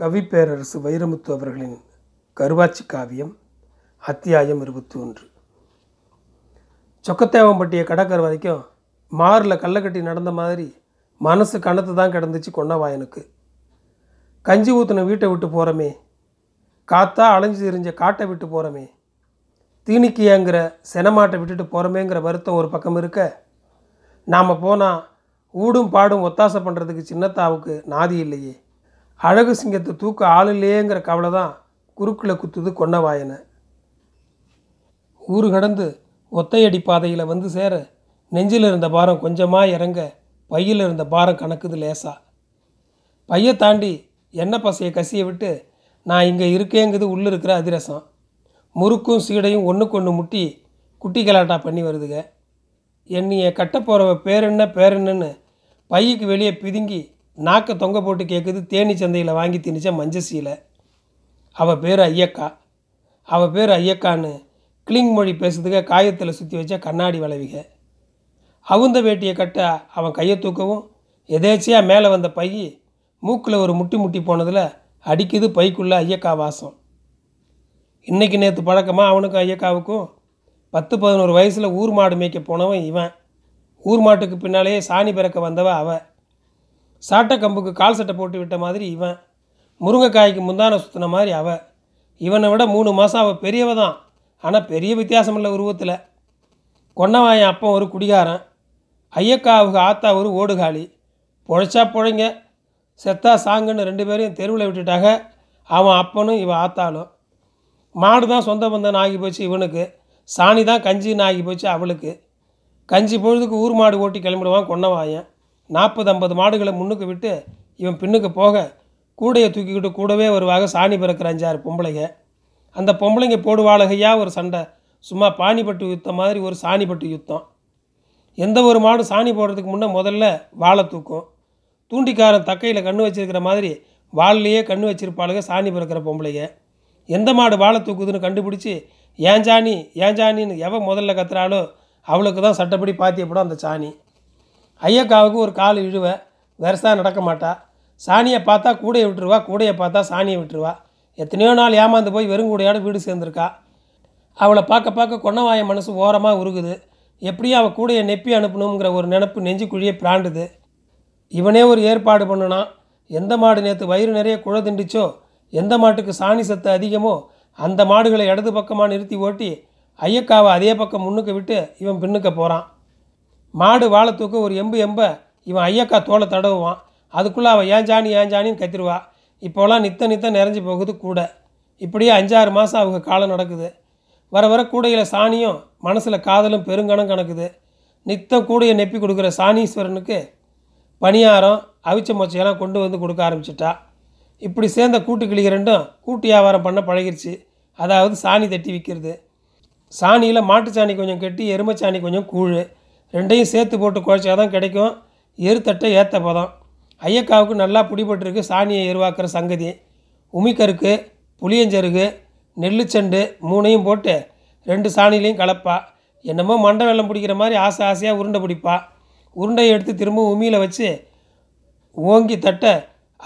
கவிப்பேரரசு வைரமுத்து அவர்களின் கருவாச்சி காவியம் அத்தியாயம் இருபத்தி ஒன்று சொக்கத்தேவம்பட்டிய கடற்கரை வரைக்கும் மாரில் கள்ளக்கட்டி நடந்த மாதிரி மனசு கணத்து தான் கிடந்துச்சு கொன்னவாயனுக்கு. கஞ்சி ஊற்றின வீட்டை விட்டு போகிறோமே காத்தா அலைஞ்சு தெரிஞ்ச காட்டை விட்டு போகிறோமே தீனிக்கியாங்கிற செனமாட்டை விட்டுட்டு போகிறோமேங்கிற வருத்தம் ஒரு பக்கம் இருக்க நாம் போனால் ஊடும் பாடும் ஒத்தாசை பண்ணுறதுக்கு சின்னத்தாவுக்கு நாதி இல்லையே. அழகு சிங்கத்தை தூக்க ஆள் இல்லையேங்கிற கவலை தான் குறுக்கில் குத்துது கொன்னவாயனை ஊரு கடந்து ஒத்தையடி பாதையில் வந்து சேர நெஞ்சில் இருந்த பாரம் கொஞ்சமாக இறங்க பையில் இருந்த பாரம் கணக்குது லேசா. பையை தாண்டி எண்ணெய் பசையை கசிய விட்டு நான் இங்கே இருக்கேங்குது உள்ளே இருக்கிற அதிரசம். முறுக்கும் சீடையும் ஒன்றுக்கு ஒன்று முட்டி குட்டி கலாட்டா பண்ணி வருதுங்க என்னைய கட்ட போகிறவ பேரென்ன பேரென்னு பையுக்கு வெளியே பிதுங்கி நாக்கை தொங்க போட்டு கேட்குது தேனி சந்தையில் வாங்கி திணிச்ச மஞ்ச சீலை. அவள் பேர் ஐயக்கா. அவள் பேர் ஐயக்கான்னு கிளிங் மொழி பேசுறதுக்க காயத்தில் சுற்றி வச்ச கண்ணாடி வளைவிக. அவுந்த வேட்டியை கட்ட அவன் கையை தூக்கவும் எதேச்சியாக மேலே வந்த பை மூக்கில் ஒரு முட்டி முட்டி போனதில் அடிக்குது பைக்குள்ளே ஐயக்கா வாசம். இன்னைக்கு நேற்று பழக்கமாக அவனுக்கும் ஐயக்காவுக்கும் பத்து பதினோரு வயசில் ஊர் மாடு மேய்க்க போனவன் இவன். ஊர் மாட்டுக்கு பின்னாலேயே சாணி பிறக்க வந்தவ அவள் சாட்டை கம்புக்கு கால் சட்டை போட்டு விட்ட மாதிரி இவன். முருங்கைக்காய்க்கு முந்தான சுற்றின மாதிரி அவ. இவனை விட மூணு மாதம் அவள் பெரியவ தான். ஆனால் பெரிய வித்தியாசம் இல்லை உருவத்தில். கொன்னவாயன் அப்பன் ஒரு குடிகாரன். ஐயக்காவுக்கு ஆத்தா ஒரு ஓடுகாலி. பொழைச்சா பொழைங்க. செத்தா சாங்குன்னு ரெண்டு பேரையும் தெருவில் விட்டுட்டாக அவன் அப்பனும் இவன் ஆத்தாலும் மாடு தான் சொந்த பந்தன் ஆகி போச்சு இவனுக்கு. சாணி தான் கஞ்சின்னு ஆகி போச்சு அவளுக்கு. கஞ்சி பொழுதுக்கு ஊர் மாடு ஓட்டி கிளம்பிடுவான் கொன்னவாயன். நாற்பது ஐம்பது மாடுகளை முன்னுக்கு விட்டு இவன் பின்னுக்கு போக கூடையை தூக்கிக்கிட்டு கூடவே வருவாங்க சாணி பிறக்கிற அஞ்சாறு பொம்பளைங்க. அந்த பொம்பளைங்க போடுவாளுகையா? ஒரு சண்டை. சும்மா பாணிப்பட்டு யுத்தம் மாதிரி ஒரு சாணிப்பட்டு யுத்தம். எந்த ஒரு மாடு சாணி போடுறதுக்கு முன்னே முதல்ல வாழை தூக்கும். தூண்டிக்காரன் தக்கையில் கண்ணு வச்சிருக்கிற மாதிரி வாள்லேயே கண்ணு வச்சிருப்பாளுக சாணி பிறக்கிற பொம்பளைங்க. எந்த மாடு வாழை தூக்குதுன்னு கண்டுபிடிச்சி ஏன் சாணி? ஏன் சாணின்னு எவன் முதல்ல கத்துறாளோ அவளுக்கு தான் சட்டப்படி பாத்தியப்படும் அந்த சாணி. ஐயக்காவுக்கு ஒரு கால் இழுவ வெரசா நடக்க மாட்டா. சாணியை பார்த்தா கூடையை விட்டுருவா கூடையை பார்த்தா சாணியை விட்டுருவா. எத்தனையோ நாள் ஏமாந்து போய் வெறுங்கூடையோட வீடு சேர்ந்துருக்கா. அவளை பார்க்க பார்க்க கொன்னவாய மனசு ஓரமாக உருகுது. எப்படியும் அவள் கூடையை நெப்பி அனுப்பணுங்கிற ஒரு நினப்பு நெஞ்சுக்குழியே பிராண்டுது. இவனே ஒரு ஏற்பாடு பண்ணுனான் எந்த மாடு நேற்று வயிறு நிறைய குழ திண்டுச்சோ எந்த மாட்டுக்கு சாணி சத்து அதிகமோ அந்த மாடுகளை இடது பக்கமாக நிறுத்தி ஓட்டி ஐயக்காவை அதே பக்கம் முன்னுக்கு விட்டு இவன் பின்னுக்க போகிறான் மாடு வாழை தூக்க ஒரு எம்பு எம்ப இவன் ஐயக்கா தோலை தடவுவான். அதுக்குள்ளே அவள் ஏன் ஜானி ஏன் ஜானின்னு கத்திருவா இப்போலாம் நித்த நித்த நிறைஞ்சு போகுது கூட. இப்படியே அஞ்சாறு மாதம் அவங்க காலம் நடக்குது. வர வர கூடையில் சாணியும் மனசில் காதலும் பெருங்கணம் கணக்குது. நித்தம் கூடையை நெப்பி கொடுக்குற சாணீஸ்வரனுக்கு பணியாரம் அவிச்ச மொச்சையெல்லாம் கொண்டு வந்து கொடுக்க ஆரம்பிச்சிட்டா. இப்படி சேர்ந்த கூட்டு கிளிக ரெண்டும் கூட்டு வியாபாரம் பண்ண பழகிருச்சு. அதாவது சாணி தட்டி விற்கிறது சாணியில் மாட்டு சாணி கொஞ்சம் கெட்டி சாணி கொஞ்சம் கூழ். ரெண்டையும் சேர்த்து போட்டு குழச்சா தான் கிடைக்கும். எருத்தட்டை ஏற்ற பதம். ஐயக்காவுக்கு நல்லா பிடிபட்டிருக்கு சாணியை எருவாக்குற சங்கதி. உமிக்கருக்கு புளியஞ்சருகு நெல்லுச்சண்டு மூணையும் போட்டு ரெண்டு சாணிலையும் கலப்பா. என்னமோ மண்டை வெள்ளம் பிடிக்கிற மாதிரி ஆசை ஆசையாக உருண்டை பிடிப்பா. உருண்டையை எடுத்து திரும்ப உமியில் வச்சு ஓங்கி தட்ட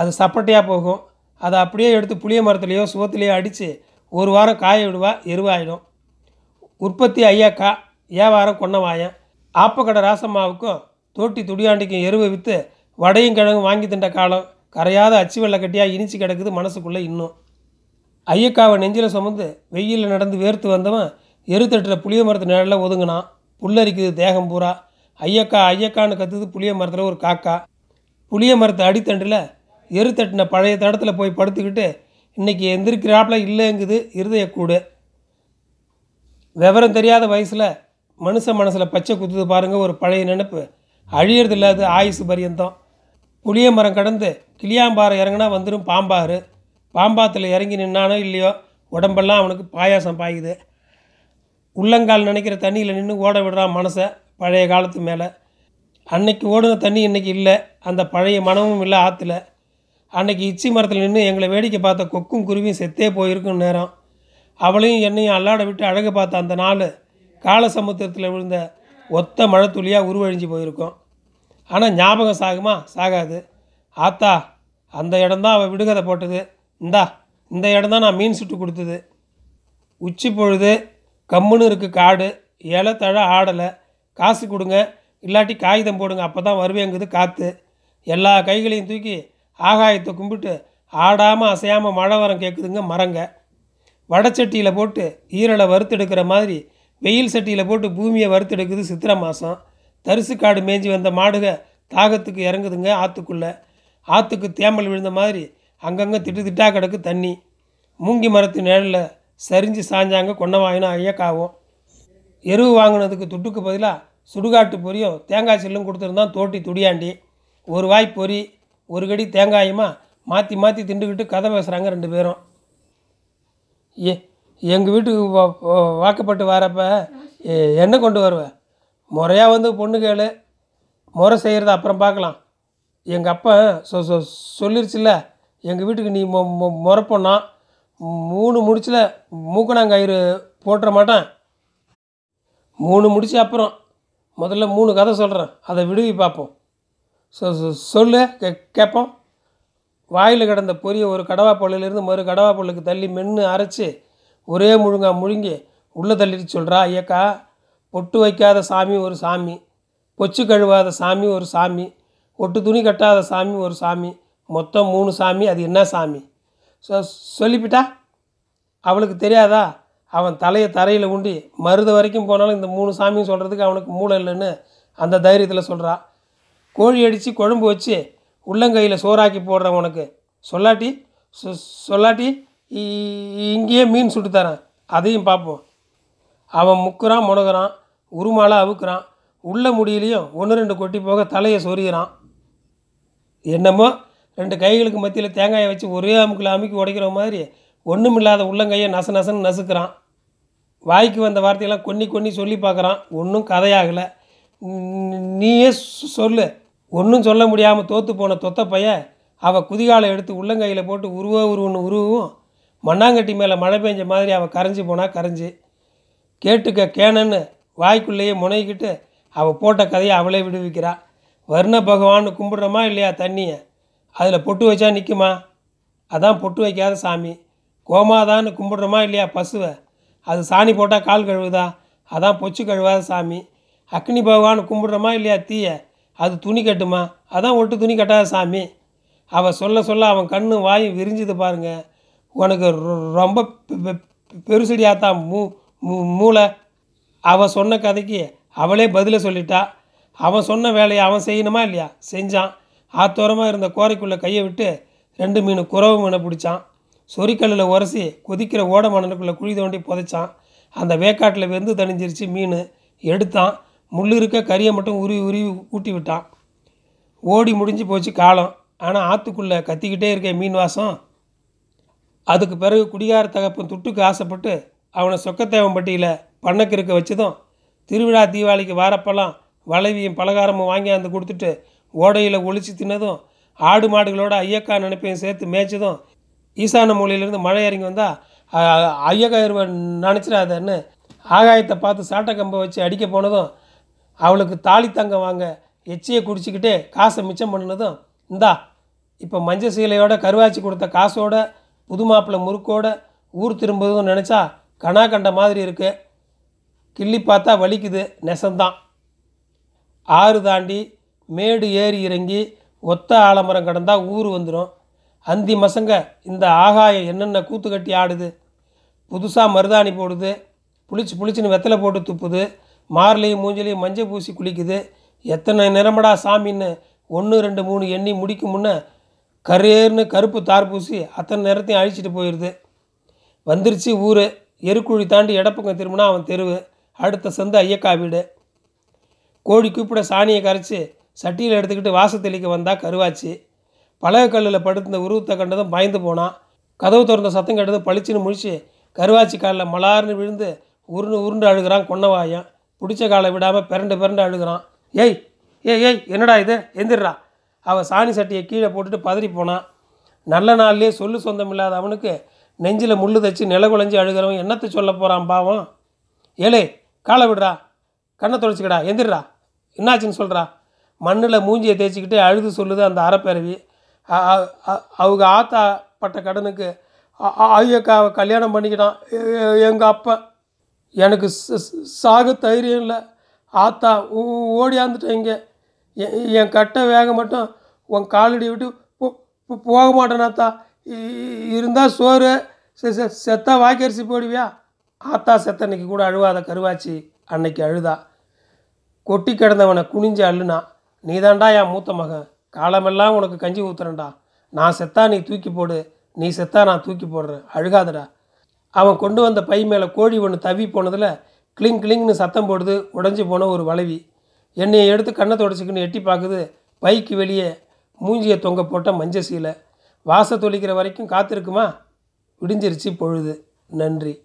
அது சப்பட்டையாக போகும். அதை அப்படியே எடுத்து புளிய மரத்துலேயோ சுவத்துலேயோ அடித்து ஒரு வாரம் காய விடுவா எருவாயிடும். உற்பத்தி ஐயாக்கா வியாபாரம் கொன்னவாயன் ஆப்பக்கடை ராசம்மாவுக்கும் தோட்டி துடியாண்டிக்கும் எருவை விற்று வடையும் கிழங்கும் வாங்கி தின்ற காலம் கரையாத அச்சு வெள்ளை கட்டியாக இனிச்சு கிடக்குது மனசுக்குள்ளே இன்னும். ஐயக்காவை நெஞ்சில் சுமந்து வெயிலில் நடந்து வேர்த்து வந்தவன் எருத்தட்டில் புளிய மரத்து நிழலில் ஒதுங்கினான். புல்லரிக்குது தேகம் பூரா. ஐயக்கா ஐயக்கான்னு கத்துது புளிய மரத்தில் ஒரு காக்கா. புளிய மரத்து அடித்தண்டில் தட்டின பழைய தடத்தில் போய் படுத்துக்கிட்டு இன்றைக்கி எந்திரிக்கிறாப்புல இல்லைங்குது இருதயக்கூடு. விவரம் தெரியாத வயசில் மனுஷன் மனசில் பச்சை குத்துது பாருங்கள் ஒரு பழைய நினப்பு. அழியறது இல்லாத ஆயுசு பரியந்தம். புளிய மரம் கடந்து கிளியாம்பாறை இறங்கினா வந்துடும் பாம்பாறு. பாம்பாத்தில் இறங்கி நின்னானோ இல்லையோ உடம்பெல்லாம் அவனுக்கு பாயாசம் பாயுது. உள்ளங்கால் நினைக்கிற தண்ணியில் நின்று ஓட விடுறான் மனசை பழைய காலத்து மேலே. அன்னைக்கு ஓடின தண்ணி இன்றைக்கி இல்லை அந்த பழைய மனமும் இல்லை ஆற்றுல அன்னைக்கு இச்சி மரத்தில் நின்று எங்களை வேடிக்கை பார்த்த கொக்கும் குருவியும் செத்தே போயிருக்கும் நேரம். அவளையும் என்னையும் அல்லாட விட்டு அழகு பார்த்த அந்த நாள். கால சமுத்திரத்தில் விழுந்த ஒத்த மழை துளியாக உருவழிஞ்சு போயிருக்கோம். ஆனால் ஞாபகம் சாகுமா? சாகாது. ஆத்தா அந்த இடம்தான் அவள் விடுகதை போட்டது. இந்தா இந்த இடம் தான் நான் மீன் சுட்டு கொடுத்தது. உச்சி பொழுது கம்முன்னு இருக்குது காடு. இலை தழை ஆடலை. காசு கொடுங்க. இல்லாட்டி காகிதம் போடுங்க. அப்போ தான் வருவேங்குது காற்று எல்லா கைகளையும் தூக்கி ஆகாயத்தை கும்பிட்டு ஆடாமல் அசையாமல் மழை வரம் கேட்குதுங்க மரங்க. வடச்சட்டியில் போட்டு ஈரலை வறுத்தெடுக்கிற மாதிரி வெயில் சட்டியில் போட்டு பூமியை வறுத்தெடுக்குது சித்திரை மாதம் தரிசு காடு மேய்ஞ்சி வந்த மாடுக தாகத்துக்கு இறங்குதுங்க ஆற்றுக்குள்ளே ஆற்றுக்கு தேமல் விழுந்த மாதிரி அங்கங்கே திட்டு திட்டா கிடக்கு தண்ணி. மூங்கி மரத்து நிழலில் சரிஞ்சு சாஞ்சாங்க வாங்கினா ஐயக்காவும். எருவு வாங்கினதுக்கு துட்டுக்கு பதிலாக சுடுகாட்டு பொரியும் தேங்காய் சில்லும் கொடுத்துருந்தான் தோட்டி துடியாண்டி. ஒரு வாய் பொரி ஒரு கடி தேங்காயுமா மாற்றி மாற்றி திண்டுக்கிட்டு கதை பேசுகிறாங்க ரெண்டு பேரும். ஏ எங்கள் வீட்டுக்கு வா- வாக்கப்பட்டு வரப்ப என்ன கொண்டு வருவேன் முறையாக வந்து பொண்ணு கேளு. முறை செய்கிறத அப்புறம் பார்க்கலாம். எங்கள் அப்பா சொ சொ சொல்லிருச்சுல்ல எங்கள் வீட்டுக்கு நீ மொ மொ- முறை பொண்ணா மூணு முடிச்சில் மூக்கணாங்கயிறு போட்டுற மாட்டேன். மூணு முடிச்சு அப்புறம் முதல்ல மூணு கதை சொல்கிறேன் அதை விடுவி பார்ப்போம் சொ சொ- சொல்லு கே கேட்போம் வாயில் கிடந்த பொரிய ஒரு கடவா பொருளிலிருந்து மறு கடவா பொருளுக்கு தள்ளி மென்று அரைச்சி ஒரே முழுங்கா முழுங்கி உள்ளே தள்ளிட்டு சொல்கிறா ஐயக்கா பொட்டு வைக்காத சாமி ஒரு சாமி பொச்சு கழுவாத சாமி ஒரு சாமி ஒட்டு துணி கட்டாத சாமி ஒரு சாமி மொத்தம் மூணு சாமி அது என்ன சாமி? சொ சொல்லிவிட்டா அவளுக்கு தெரியாதா? அவன் தலையை தரையில் உண்டி மருத வரைக்கும் போனாலும் இந்த மூணு சாமியும் சொல்கிறதுக்கு அவனுக்கு மூளை இல்லைன்னு அந்த தைரியத்தில் சொல்கிறா கோழி அடித்து குழம்பு வச்சு உள்ளங்கையில் சோறாக்கி போடுறான் உனக்கு. சொல்லாட்டி சொ- சொல்லாட்டி இங்கேயே மீன் சுட்டு தரேன். அதையும் பார்ப்போம் அவன் முக்குறான் முனகுறான் உருமாலை அவுக்குறான். உள்ள முடியிலையும் ஒன்று ரெண்டு கொட்டி போக தலையை சொரிகிறான் என்னமோ ரெண்டு கைகளுக்கு மத்தியில் தேங்காயை வச்சு ஒரே அமுக்கில் அமுக்கி உடைக்கிற மாதிரி ஒன்றுமில்லாத உள்ளங்கையை நச நசன்னு நசுக்கிறான். வாய்க்கு வந்த வார்த்தையெல்லாம் கொன்னி கொன்னி சொல்லி பார்க்குறான் ஒன்றும் கதையாகலை. நீயே சொல்லு. ஒன்றும் சொல்ல முடியாமல் தோற்று போன தொத்த பையன் அவள் குதிகாலை எடுத்து உள்ளங்கையில் போட்டு உருவ உருவன்னு உருவும். மண்ணாங்கட்டி மேலே மழை பெஞ்ச மாதிரி அவள் கரைஞ்சி போனால் கரைஞ்சி. கேட்டுக்க கேனன்னு வாய்க்குள்ளேயே முனைக்கிட்டு அவள் போட்ட கதையை அவளே விடுவிக்கிறா. வர்ண பகவான்னு கும்பிடுறோமா இல்லையா தண்ணியை? அதில் பொட்டு வச்சா நிற்குமா அதான் பொட்டு வைக்காத சாமி. கோமாதான்னு கும்பிட்றோமா இல்லையா பசுவை? அது சாணி போட்டால் கால் கழுவுதா? அதான் பொச்சு கழுவாத சாமி. அக்னி பகவான் கும்பிடுறோமா இல்லையா தீய? அது துணி கட்டுமா? அதான் ஒட்டு துணி கட்டாத சாமி. அவள் சொல்ல சொல்ல அவன் கண்ணு வாயும் விரிஞ்சுது பாருங்கள் உனக்கு ரொ- ரொம்ப பெ- பெ- பெருசடியாத்தான் மூ மூ- மூளை. அவள் சொன்ன கதைக்கு அவளே பதிலை சொல்லிட்டா. அவன் சொன்ன வேலையை அவன் செய்யணுமா இல்லையா? செஞ்சான். ஆத்தோரமாக இருந்த கோரைக்குள்ளே கையை விட்டு ரெண்டு மீன் குறவு மீனை பிடிச்சான். சொறிக்கல்லில் உரசி கொதிக்கிற ஓட மணலுக்குள்ளே குழி தோண்டி புதைச்சான். அந்த வேக்காட்டில் வெந்து தணிஞ்சிருச்சு மீன். எடுத்தான். முள் இருக்க கறியை மட்டும் உருவி உருவி ஊட்டி விட்டான். ஓடி முடிஞ்சு போச்சு காலம். ஆனால் ஆற்றுக்குள்ளே கத்திக்கிட்டே இருக்க மீன் வாசம் அதுக்கு பிறகு குடிகார தகப்பன் துட்டுக்கு ஆசைப்பட்டு அவனை சொக்கத்தேவம்பட்டியில் பண்ணக்கு இருக்க வச்சதும் திருவிழா தீபாவளிக்கு வாரப்பெல்லாம் வளைவியும் பலகாரமும் வாங்கியாந்து கொடுத்துட்டு ஓடையில் ஒழிச்சு தின்னதும் ஆடு மாடுகளோட ஐயக்கா நினைப்பையும் சேர்த்து மேய்ச்சதும் ஈசான மூலையிலேருந்து மழை இறங்கி வந்தால் ஐயக்கா இருவன் நினச்சிடாதன்னு ஆகாயத்தை பார்த்து சாட்டை கம்பை வச்சு அடிக்க போனதும் அவளுக்கு தாலி தங்கம் வாங்க எச்சியை குடிச்சிக்கிட்டே காசை மிச்சம் பண்ணினதும் இந்தா இப்போ மஞ்சள் சீலையோட கருவாச்சி கொடுத்த காசோட புது மாப்பிள்ளை முறுக்கோட ஊர் திரும்புறதும் நினச்சா கனா கண்ட மாதிரி இருக்கு. கிள்ளி பார்த்தா வலிக்குது நெசந்தான். ஆறு தாண்டி மேடு ஏறி இறங்கி ஒத்த ஆலமரம் கடந்தால் ஊர் வந்துடும் அந்தி மசங்க இந்த ஆகாயம் என்னென்ன கூத்து கட்டி ஆடுது? புதுசாக மருதாணி போடுது புளிச்சு புளிச்சுன்னு வெத்தலை போட்டு துப்புது மார்லையும் மூஞ்சிலையும் மஞ்சள் பூசி குளிக்குது. எத்தனை நிறமடா சாமின்னு ஒன்று ரெண்டு மூணு எண்ணி முடிக்கும் முன்ன கரேர்னு கருப்பு தார் பூசி அத்தனை நேரத்தையும் அழிச்சிட்டு போயிடுது. வந்துருச்சு ஊர். எருக்குழி தாண்டி இடப்பக்கம் திரும்பினா அவன் தெருவு. அடுத்த சந்து ஐயக்கா வீடு. கோழி கூப்பிட சாணியை கரைச்சி சட்டியில் எடுத்துக்கிட்டு வாச தெளிக்க வந்தா கருவாச்சி. பழக கல்லில் படுத்த உருவத்தை கண்டதும் பயந்து போனான் கதவு திறந்த சத்தம் கேட்டதும் பளிச்சுன்னு முழிச்சு கருவாச்சி காலில் மலார்னு விழுந்து உருண்டு உருண்டு அழுகிறான் கொன்னவாயன். பிடிச்ச காலை விடாமல் பிறண்டு பிறண்டு அழுகிறான். ஏய் ஏய் ஏய் என்னடா இது? எந்திரா அவள் சாணி சட்டியை கீழே போட்டுட்டு பதறி போனான் நல்ல நாள்லேயே சொல்லு சொந்தம் இல்லாத அவனுக்கு நெஞ்சில் முள்ளு தச்சு நில குழஞ்சி அழுகிறவன் என்னத்தை சொல்ல போகிறான் பாவம்? ஏலே காலை விடுறா. கண்ணை தொடச்சிக்கடா எந்திரா என்னாச்சுன்னு சொல்கிறா மண்ணில் மூஞ்சியை தேய்ச்சிக்கிட்டே அழுது சொல்லுது அந்த அறப்பேரவி. அவங்க ஆத்தா பட்ட கடனுக்கு ஐயக்காவை கல்யாணம் பண்ணிக்கிட்டான் எங்கள் அப்பா. எனக்கு சாகு சாக தைரியம் இல்லை. ஆத்தா ஓடியாந்துட்டேன் இங்கே. என் கட்டை வேக மட்டும் உன் காலடி விட்டு போ- போக மாட்டேனாத்தா இருந்தால் சோறு. செ- செ- செத்தா வாக்கரிசி போடுவியா? ஆத்தா செத்த அன்னைக்கு கூட அழுவாத கருவாச்சி. அன்னைக்கு அழுதா. கொட்டி கிடந்தவனை குனிஞ்சு அள்ளுனா நீதாண்டா என் மூத்த மகன். காலமெல்லாம் உனக்கு கஞ்சி ஊத்துறேன்டா. நான் செத்தா நீ தூக்கி போடு. நீ செத்தா நான் தூக்கி போடுறேன். அழுகாதடா. அவன் கொண்டு வந்த பை மேலே கோழி ஒன்று தவி போனதில் கிளிங் கிளிங்னு சத்தம் போடுது. உடஞ்சி போன ஒரு வளைவி. என்னையை எடுத்து கண்ணை தொடச்சிக்கின்னு எட்டி பார்க்குது. பைக்கு வெளியே மூஞ்சியை தொங்க போட்ட மஞ்சள் சீலை. வாச தொளிக்கிற வரைக்கும் காத்திருக்குமா? விடிஞ்சிருச்சு பொழுது. நன்றி.